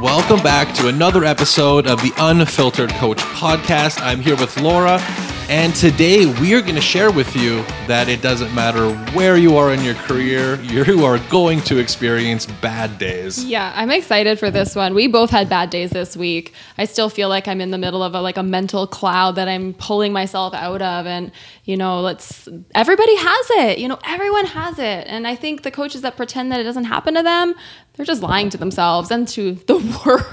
Welcome back to another episode of the Unfiltered Coach podcast. I'm here with Laura, and today we are going to share with you that it doesn't matter where you are in your career, you are going to experience bad days. Yeah, I'm excited for this one. We both had bad days this week. I still feel like I'm in the middle of a like a mental cloud that I'm pulling myself out of and you know, let's everybody has it. You know, everyone has it. And I think the coaches that pretend that it doesn't happen to them, they're just lying to themselves and to the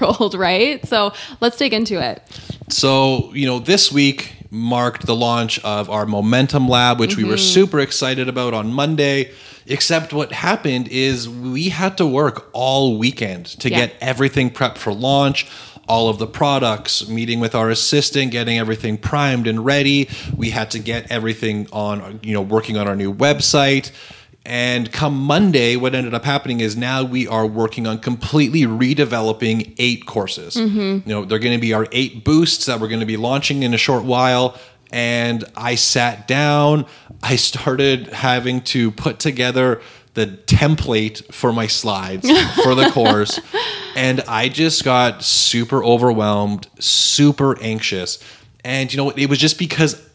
world, right? So, let's dig into it. So, you know, this week marked the launch of our Momentum Lab, which mm-hmm. we were mm-hmm. super excited about on Monday. Except what happened is we had to work all weekend to yeah. get everything prepped for launch all of the products, meeting with our assistant, getting everything primed and ready. We had to get everything on, you know, working on our new website. And come Monday, what ended up happening is now we are working on completely redeveloping eight courses. Mm-hmm. You know, they're going to be our eight boosts that we're going to be launching in a short while. And I sat down, I started having to put together the template for my slides for the course and I just got super overwhelmed, super anxious. And you know, it was just because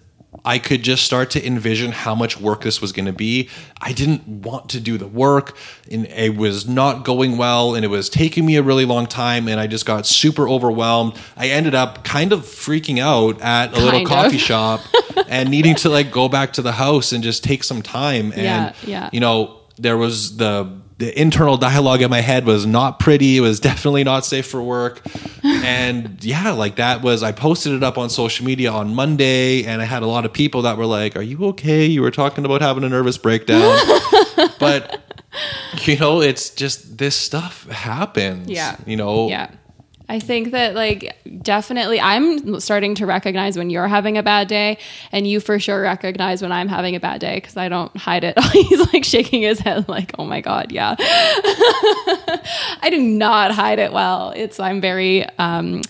I could just start to envision how much work this was going to be. I didn't want to do the work, and it was not going well, and it was taking me a really long time, and I just got super overwhelmed. I ended up kind of freaking out at a kind little coffee shop and needing to like go back to the house and just take some time. And yeah, yeah. you know, there was the the internal dialogue in my head was not pretty. It was definitely not safe for work. and yeah, like that was, I posted it up on social media on Monday and I had a lot of people that were like, Are you okay? You were talking about having a nervous breakdown. but, you know, it's just this stuff happens. Yeah. You know? Yeah. I think that like definitely I'm starting to recognize when you're having a bad day and you for sure recognize when I'm having a bad day because I don't hide it. He's like shaking his head like, "Oh my god, yeah." I do not hide it well. It's I'm very um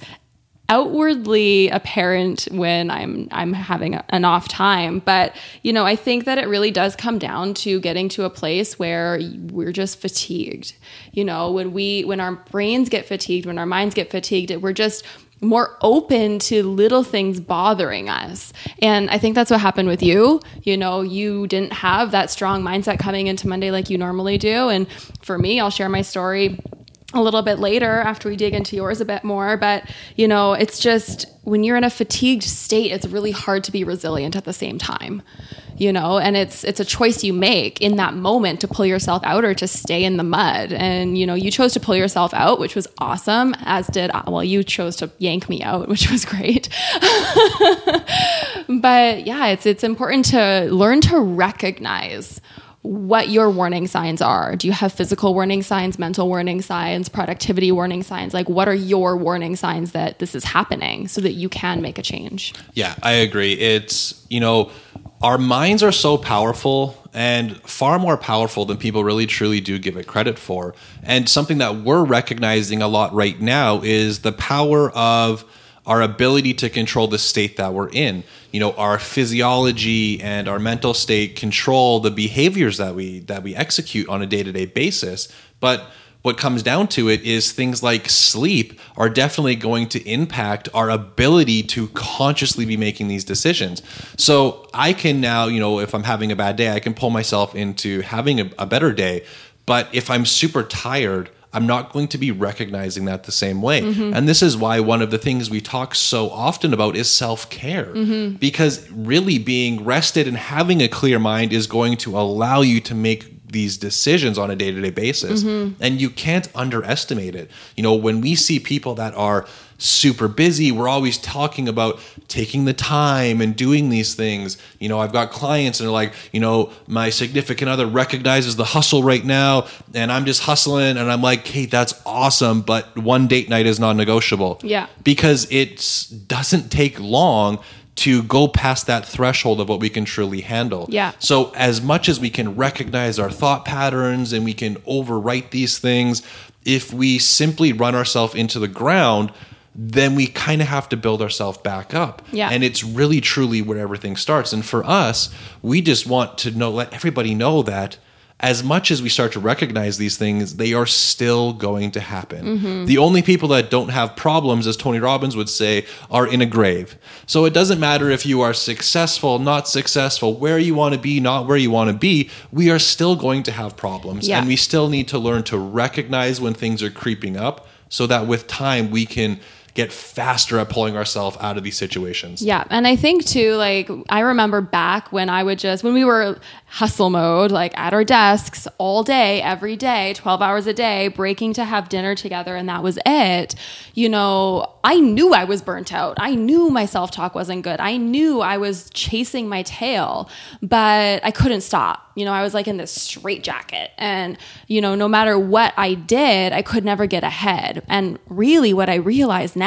outwardly apparent when I'm I'm having an off time but you know I think that it really does come down to getting to a place where we're just fatigued you know when we when our brains get fatigued when our minds get fatigued we're just more open to little things bothering us. And I think that's what happened with you. You know, you didn't have that strong mindset coming into Monday like you normally do. And for me, I'll share my story a little bit later after we dig into yours a bit more. But, you know, it's just when you're in a fatigued state, it's really hard to be resilient at the same time. You know, and it's it's a choice you make in that moment to pull yourself out or to stay in the mud. And you know, you chose to pull yourself out, which was awesome. As did well, you chose to yank me out, which was great. but yeah, it's it's important to learn to recognize what your warning signs are. Do you have physical warning signs, mental warning signs, productivity warning signs? Like, what are your warning signs that this is happening so that you can make a change? Yeah, I agree. It's, you know, our minds are so powerful and far more powerful than people really truly do give it credit for. And something that we're recognizing a lot right now is the power of our ability to control the state that we're in. You know, our physiology and our mental state control the behaviors that we that we execute on a day-to-day basis. But what comes down to it is things like sleep are definitely going to impact our ability to consciously be making these decisions. So I can now, you know, if I'm having a bad day, I can pull myself into having a, a better day. But if I'm super tired, I'm not going to be recognizing that the same way. Mm-hmm. And this is why one of the things we talk so often about is self care. Mm-hmm. Because really being rested and having a clear mind is going to allow you to make these decisions on a day-to-day basis mm-hmm. and you can't underestimate it you know when we see people that are super busy we're always talking about taking the time and doing these things you know i've got clients and they're like you know my significant other recognizes the hustle right now and i'm just hustling and i'm like hey that's awesome but one date night is non-negotiable yeah because it doesn't take long to go past that threshold of what we can truly handle. Yeah. So as much as we can recognize our thought patterns and we can overwrite these things, if we simply run ourselves into the ground, then we kind of have to build ourselves back up. Yeah. And it's really truly where everything starts. And for us, we just want to know let everybody know that as much as we start to recognize these things, they are still going to happen. Mm-hmm. The only people that don't have problems, as Tony Robbins would say, are in a grave. So it doesn't matter if you are successful, not successful, where you want to be, not where you want to be, we are still going to have problems. Yeah. And we still need to learn to recognize when things are creeping up so that with time we can get faster at pulling ourselves out of these situations. Yeah. And I think too, like, I remember back when I would just, when we were hustle mode, like at our desks all day, every day, 12 hours a day, breaking to have dinner together, and that was it. You know, I knew I was burnt out. I knew my self talk wasn't good. I knew I was chasing my tail, but I couldn't stop. You know, I was like in this straight jacket. And, you know, no matter what I did, I could never get ahead. And really, what I realized now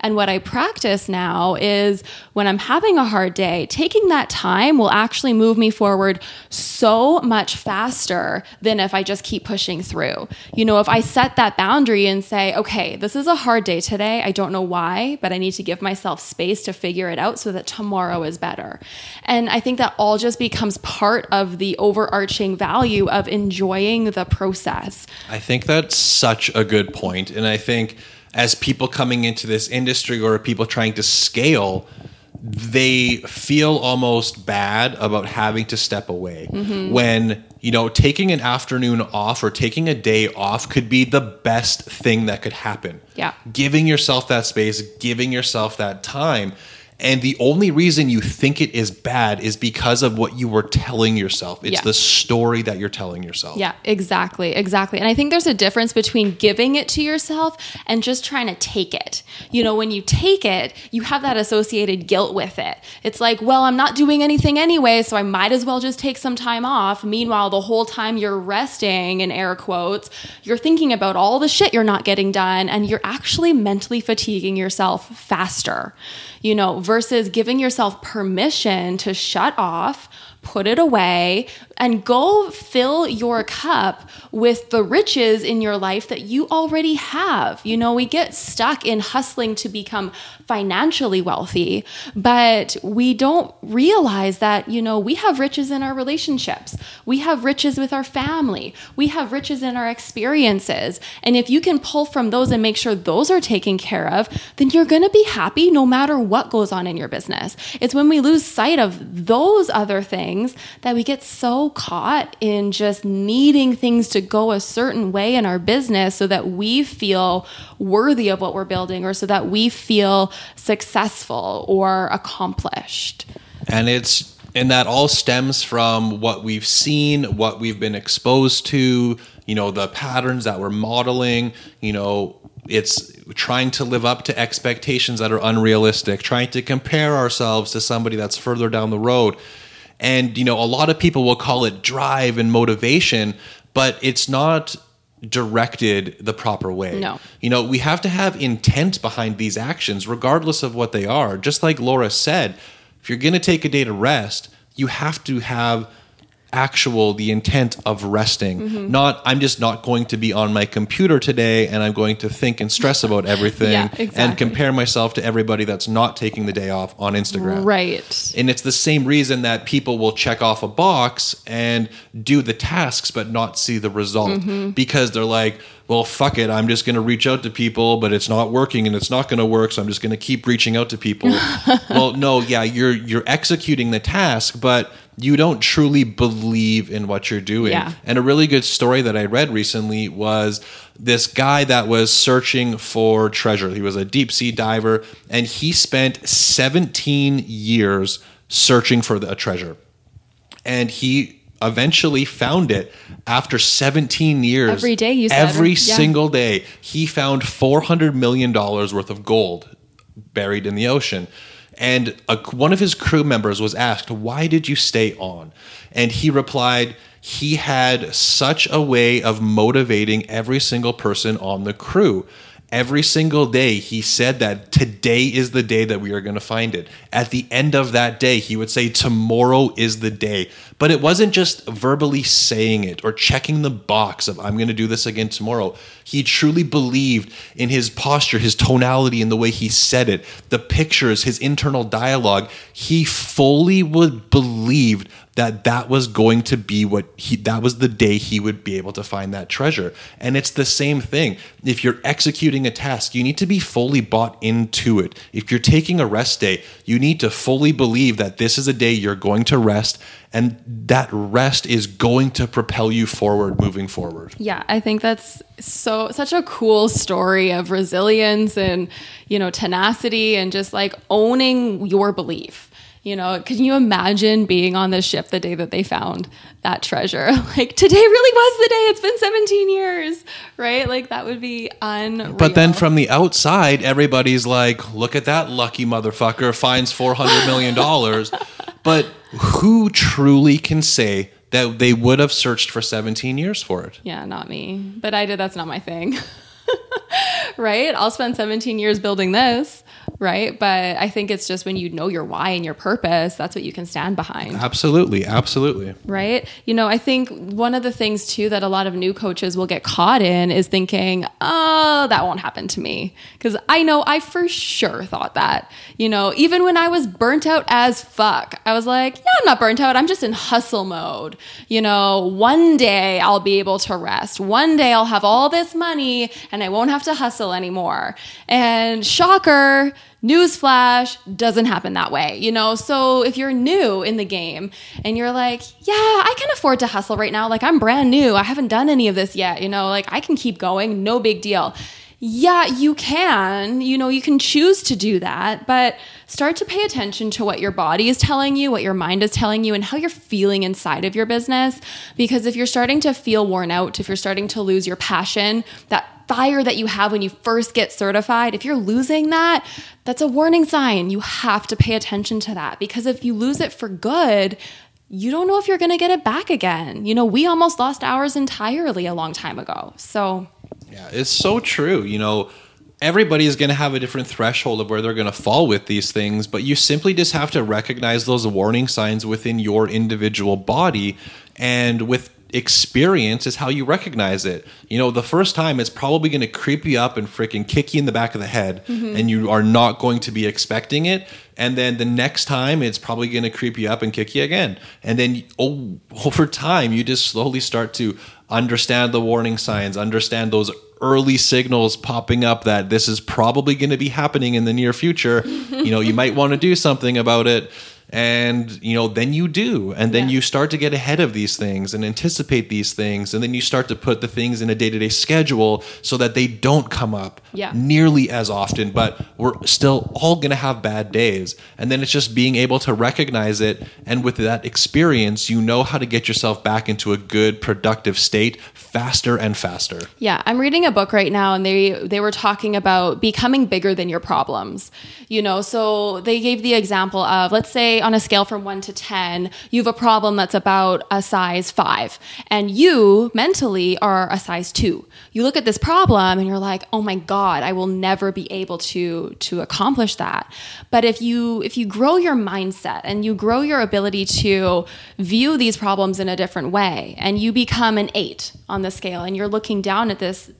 and what I practice now is when I'm having a hard day, taking that time will actually move me forward so much faster than if I just keep pushing through. You know, if I set that boundary and say, okay, this is a hard day today. I don't know why, but I need to give myself space to figure it out so that tomorrow is better. And I think that all just becomes part of the overarching value of enjoying the process. I think that's such a good point. And I think as people coming into this industry or people trying to scale, they feel almost bad about having to step away. Mm-hmm. When you know taking an afternoon off or taking a day off could be the best thing that could happen. Yeah. giving yourself that space giving yourself that time and the only reason you think it is bad is because of what you were telling yourself it's Yeah. the story that you're telling yourself Yeah, exactly, exactly. And I think there's a difference between giving it to yourself and just trying to take it. You know, when you take it, you have that associated guilt with it. It's like, well, I'm not doing anything anyway, so I might as well just take some time off. Meanwhile, the whole time you're resting, in air quotes, you're thinking about all the shit you're not getting done, and you're actually mentally fatiguing yourself faster. You know, versus giving yourself permission to shut off put it away and go fill your cup with the riches in your life that you already have. You know, we get stuck in hustling to become financially wealthy, but we don't realize that, you know, we have riches in our relationships. We have riches with our family. We have riches in our experiences. And if you can pull from those and make sure those are taken care of, then you're going to be happy no matter what goes on in your business. It's when we lose sight of those other things that we get so caught in just needing things to go a certain way in our business so that we feel worthy of what we're building or so that we feel successful or accomplished. and it's and that all stems from what we've seen what we've been exposed to you know the patterns that we're modeling you know it's trying to live up to expectations that are unrealistic trying to compare ourselves to somebody that's further down the road and you know a lot of people will call it drive and motivation but it's not directed the proper way No. you know, we have to have intent behind these actions, regardless of what they are. Just like Laura said, if you're going to take a day to rest, you have to have actual the intent of resting Mm-hmm. not i'm just not going to be on my computer today and i'm going to think and stress about everything Yeah, and compare myself to everybody that's not taking the day off on instagram Right. and it's the same reason that people will check off a box and do the tasks but not see the result Mm-hmm. because they're like, well, fuck it. I'm just going to reach out to people, but it's not working and it's not going to work. So I'm just going to keep reaching out to people. well, no, yeah, you're you're executing the task, but you don't truly believe in what you're doing. Yeah. And a really good story that I read recently was this guy that was searching for treasure. He was a deep sea diver and he spent 17 years searching for the, a treasure. And he eventually found it after 17 years. Every day, you said, Every yeah. single day. He found $400 million worth of gold buried in the ocean. And a, one of his crew members was asked, Why did you stay on? And he replied, He had such a way of motivating every single person on the crew. Every single day, he said that today is the day that we are going to find it. At the end of that day, he would say, Tomorrow is the day. But it wasn't just verbally saying it or checking the box of, I'm going to do this again tomorrow. He truly believed in his posture, his tonality, and the way he said it, the pictures, his internal dialogue. He fully would believed that that was going to be what he that was the day he would be able to find that treasure and it's the same thing if you're executing a task you need to be fully bought into it if you're taking a rest day you need to fully believe that this is a day you're going to rest and that rest is going to propel you forward moving forward Yeah, I think that's so such a cool story of resilience and you know tenacity and just like owning your belief. You know, can you imagine being on the ship the day that they found that treasure? Like today really was the day. It's been 17 years, right? Like that would be unreal. But then from the outside, everybody's like, look at that lucky motherfucker, finds $400 million. but who truly can say that they would have searched for 17 years for it? yeah, not me. But I did. That's not my thing. right? I'll spend 17 years building this, right? But I think it's just when you know your why and your purpose, that's what you can stand behind. Absolutely. Absolutely. right? You know, I think one of the things too that a lot of new coaches will get caught in is thinking, oh, that won't happen to me. Because I know I for sure thought that. You know, even when I was burnt out as fuck, I was like, yeah, I'm not burnt out. I'm just in hustle mode. You know, one day I'll be able to rest. One day I'll have all this money and I won't have to hustle anymore. And shocker, newsflash doesn't happen that way you know? So if you're new in the game and you're like yeah i can afford to hustle right now. Like i'm brand new. I haven't done any of this yet you know? Like i can keep going. No big deal. Yeah you can. You know you can choose to do that but start to pay attention to what your body is telling you what your mind is telling you and how you're feeling inside of your business. Because if you're starting to feel worn out if you're starting to lose your passion that fire that you have when you first get certified, if you're losing that, that's a warning sign. You have to pay attention to that because if you lose it for good, you don't know if you're going to get it back again. You know, we almost lost ours entirely a long time ago. So, Yeah, it's so true. You know, everybody is going to have a different threshold of where they're going to fall with these things, but you simply just have to recognize those warning signs within your individual body and with experience is how you recognize it. You know, the first time it's probably going to creep you up and freaking kick you in the back of the head mm-hmm. and you are not going to be expecting it. And then the next time it's probably going to creep you up and kick you again. And then oh, over time you just slowly start to understand the warning signs, understand those early signals popping up that this is probably going to be happening in the near future. you know, you might want to do something about it. And, you know, then you do. And then Yeah. you start to get ahead of these things and anticipate these things. And then you start to put the things in a day to day schedule so that they don't come up Yeah. nearly as often. But we're still all going to have bad days. And then it's just being able to recognize it. And with that experience, you know how to get yourself back into a good, productive state faster and faster. Yeah, I'm reading a book right now and they they were talking about becoming bigger than your problems. You know, so they gave the example of let's say on a scale from 1 to 10, you have a problem that's about a size 5 and you mentally are a size 2. You look at this problem and you're like, "Oh my god, I will never be able to to accomplish that." But if you if you grow your mindset and you grow your ability to view these problems in a different way and you become an 8 on the scale and you're looking down at this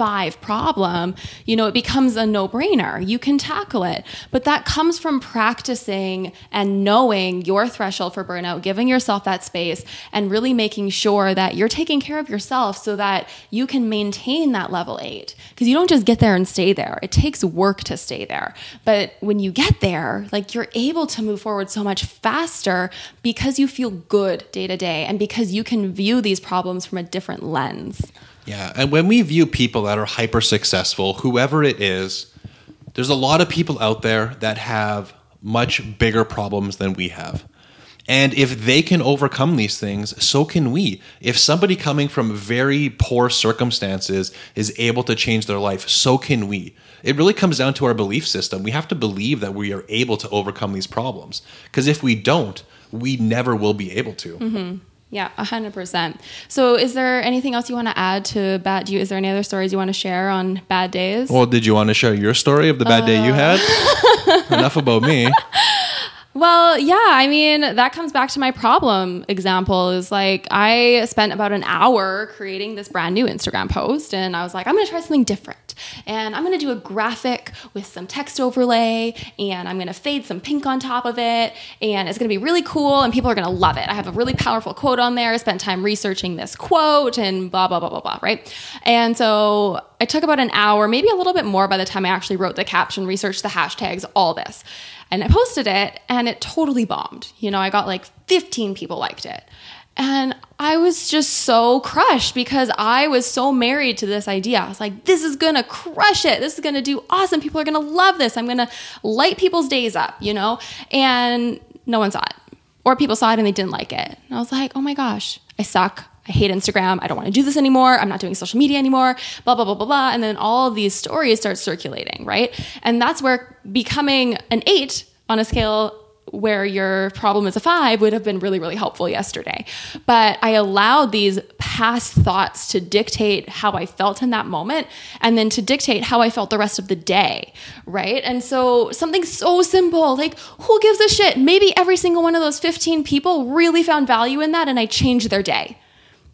five problem, you know, it becomes a no brainer. You can tackle it. But that comes from practicing and knowing your threshold for burnout, giving yourself that space, and really making sure that you're taking care of yourself so that you can maintain that level eight. Because you don't just get there and stay there, it takes work to stay there. But when you get there, like you're able to move forward so much faster because you feel good day to day and because you can view these problems from a different lens. Yeah, and when we view people that are hyper successful, whoever it is, there's a lot of people out there that have much bigger problems than we have. And if they can overcome these things, so can we. If somebody coming from very poor circumstances is able to change their life, so can we. It really comes down to our belief system. We have to believe that we are able to overcome these problems. Because if we don't, we never will be able to. Mm-hmm. Yeah, a hundred percent. So, is there anything else you want to add to bad? Do you, is there any other stories you want to share on bad days? Well, did you want to share your story of the bad day you had? Enough about me. Well, yeah, I mean, that comes back to my problem example is like I spent about an hour creating this brand new Instagram post and I was like, I'm going to try something different. and I'm gonna do a graphic with some text overlay, and I'm gonna fade some pink on top of it, and it's gonna be really cool, and people are gonna love it. I have a really powerful quote on there. I spent time researching this quote, and blah, blah, blah, blah, blah, right? And so I took about an hour, maybe a little bit more by the time I actually wrote the caption, researched the hashtags, all this. And I posted it, and it totally bombed. You know, I got like 15 people liked it. And I was just so crushed because I was so married to this idea. I was like, this is gonna crush it. This is gonna do awesome. People are gonna love this. I'm gonna light people's days up, you know? And no one saw it. Or people saw it and they didn't like it. And I was like, oh my gosh, I suck. I hate Instagram. I don't want to do this anymore. I'm not doing social media anymore. Blah, blah, blah, blah, blah. And then all of these stories start circulating, right? And that's where becoming an eight on a scale where your problem is a five would have been really, really helpful yesterday. But I allowed these past thoughts to dictate how I felt in that moment and then to dictate how I felt the rest of the day, right? And so something so simple, like who gives a shit? Maybe every single one of those 15 people really found value in that and I changed their day.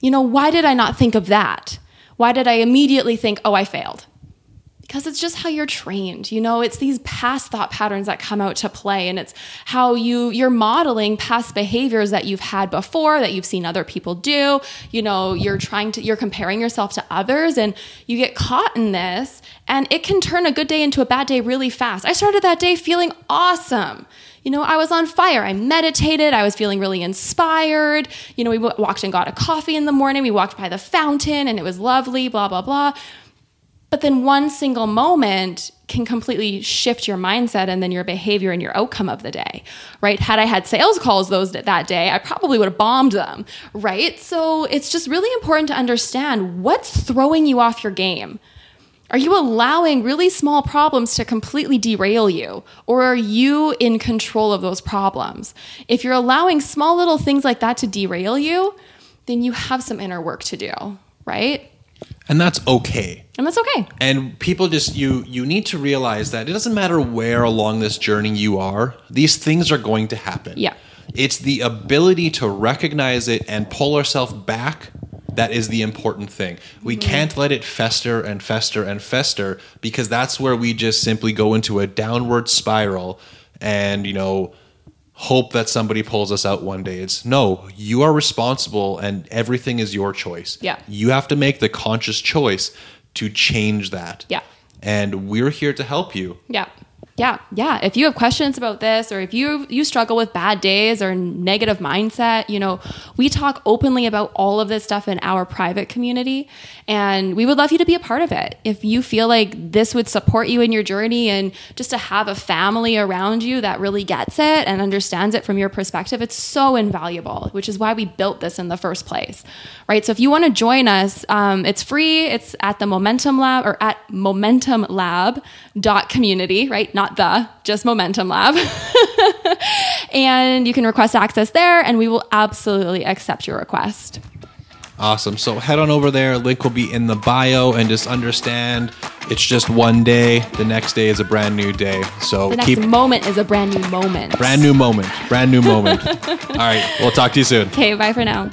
You know, why did I not think of that? Why did I immediately think, oh, I failed? Because it's just how you're trained you know it's these past thought patterns that come out to play and it's how you you're modeling past behaviors that you've had before that you've seen other people do you know you're trying to you're comparing yourself to others and you get caught in this and it can turn a good day into a bad day really fast i started that day feeling awesome you know, I was on fire. I meditated. I was feeling really inspired. You know, we walked and got a coffee in the morning. We walked by the fountain and it was lovely, blah, blah, blah. But then one single moment can completely shift your mindset and then your behavior and your outcome of the day, right? Had I had sales calls those that day, I probably would have bombed them, right? So it's just really important to understand what's throwing you off your game. Are you allowing really small problems to completely derail you? Or are you in control of those problems? If you're allowing small little things like that to derail you, then you have some inner work to do, right? And that's okay. And that's okay. And people just you you need to realize that it doesn't matter where along this journey you are, these things are going to happen. Yeah. It's the ability to recognize it and pull ourselves back that is the important thing. We mm-hmm. can't let it fester and fester and fester because that's where we just simply go into a downward spiral and you know hope that somebody pulls us out one day. It's no, you are responsible and everything is your choice. Yeah. You have to make the conscious choice to change that. Yeah. And we're here to help you. Yeah. Yeah, yeah. If you have questions about this or if you you struggle with bad days or negative mindset, you know, we talk openly about all of this stuff in our private community and we would love you to be a part of it. If you feel like this would support you in your journey and just to have a family around you that really gets it and understands it from your perspective, it's so invaluable, which is why we built this in the first place. Right? So if you want to join us, um, it's free. It's at the Momentum Lab or at momentumlab.community, right? Not not the, just Momentum Lab. and you can request access there, and we will absolutely accept your request. Awesome. So head on over there. Link will be in the bio, and just understand it's just one day. The next day is a brand new day. So the next keep moment is a brand new moment. Brand new moment. Brand new moment. All right. We'll talk to you soon. Okay. Bye for now.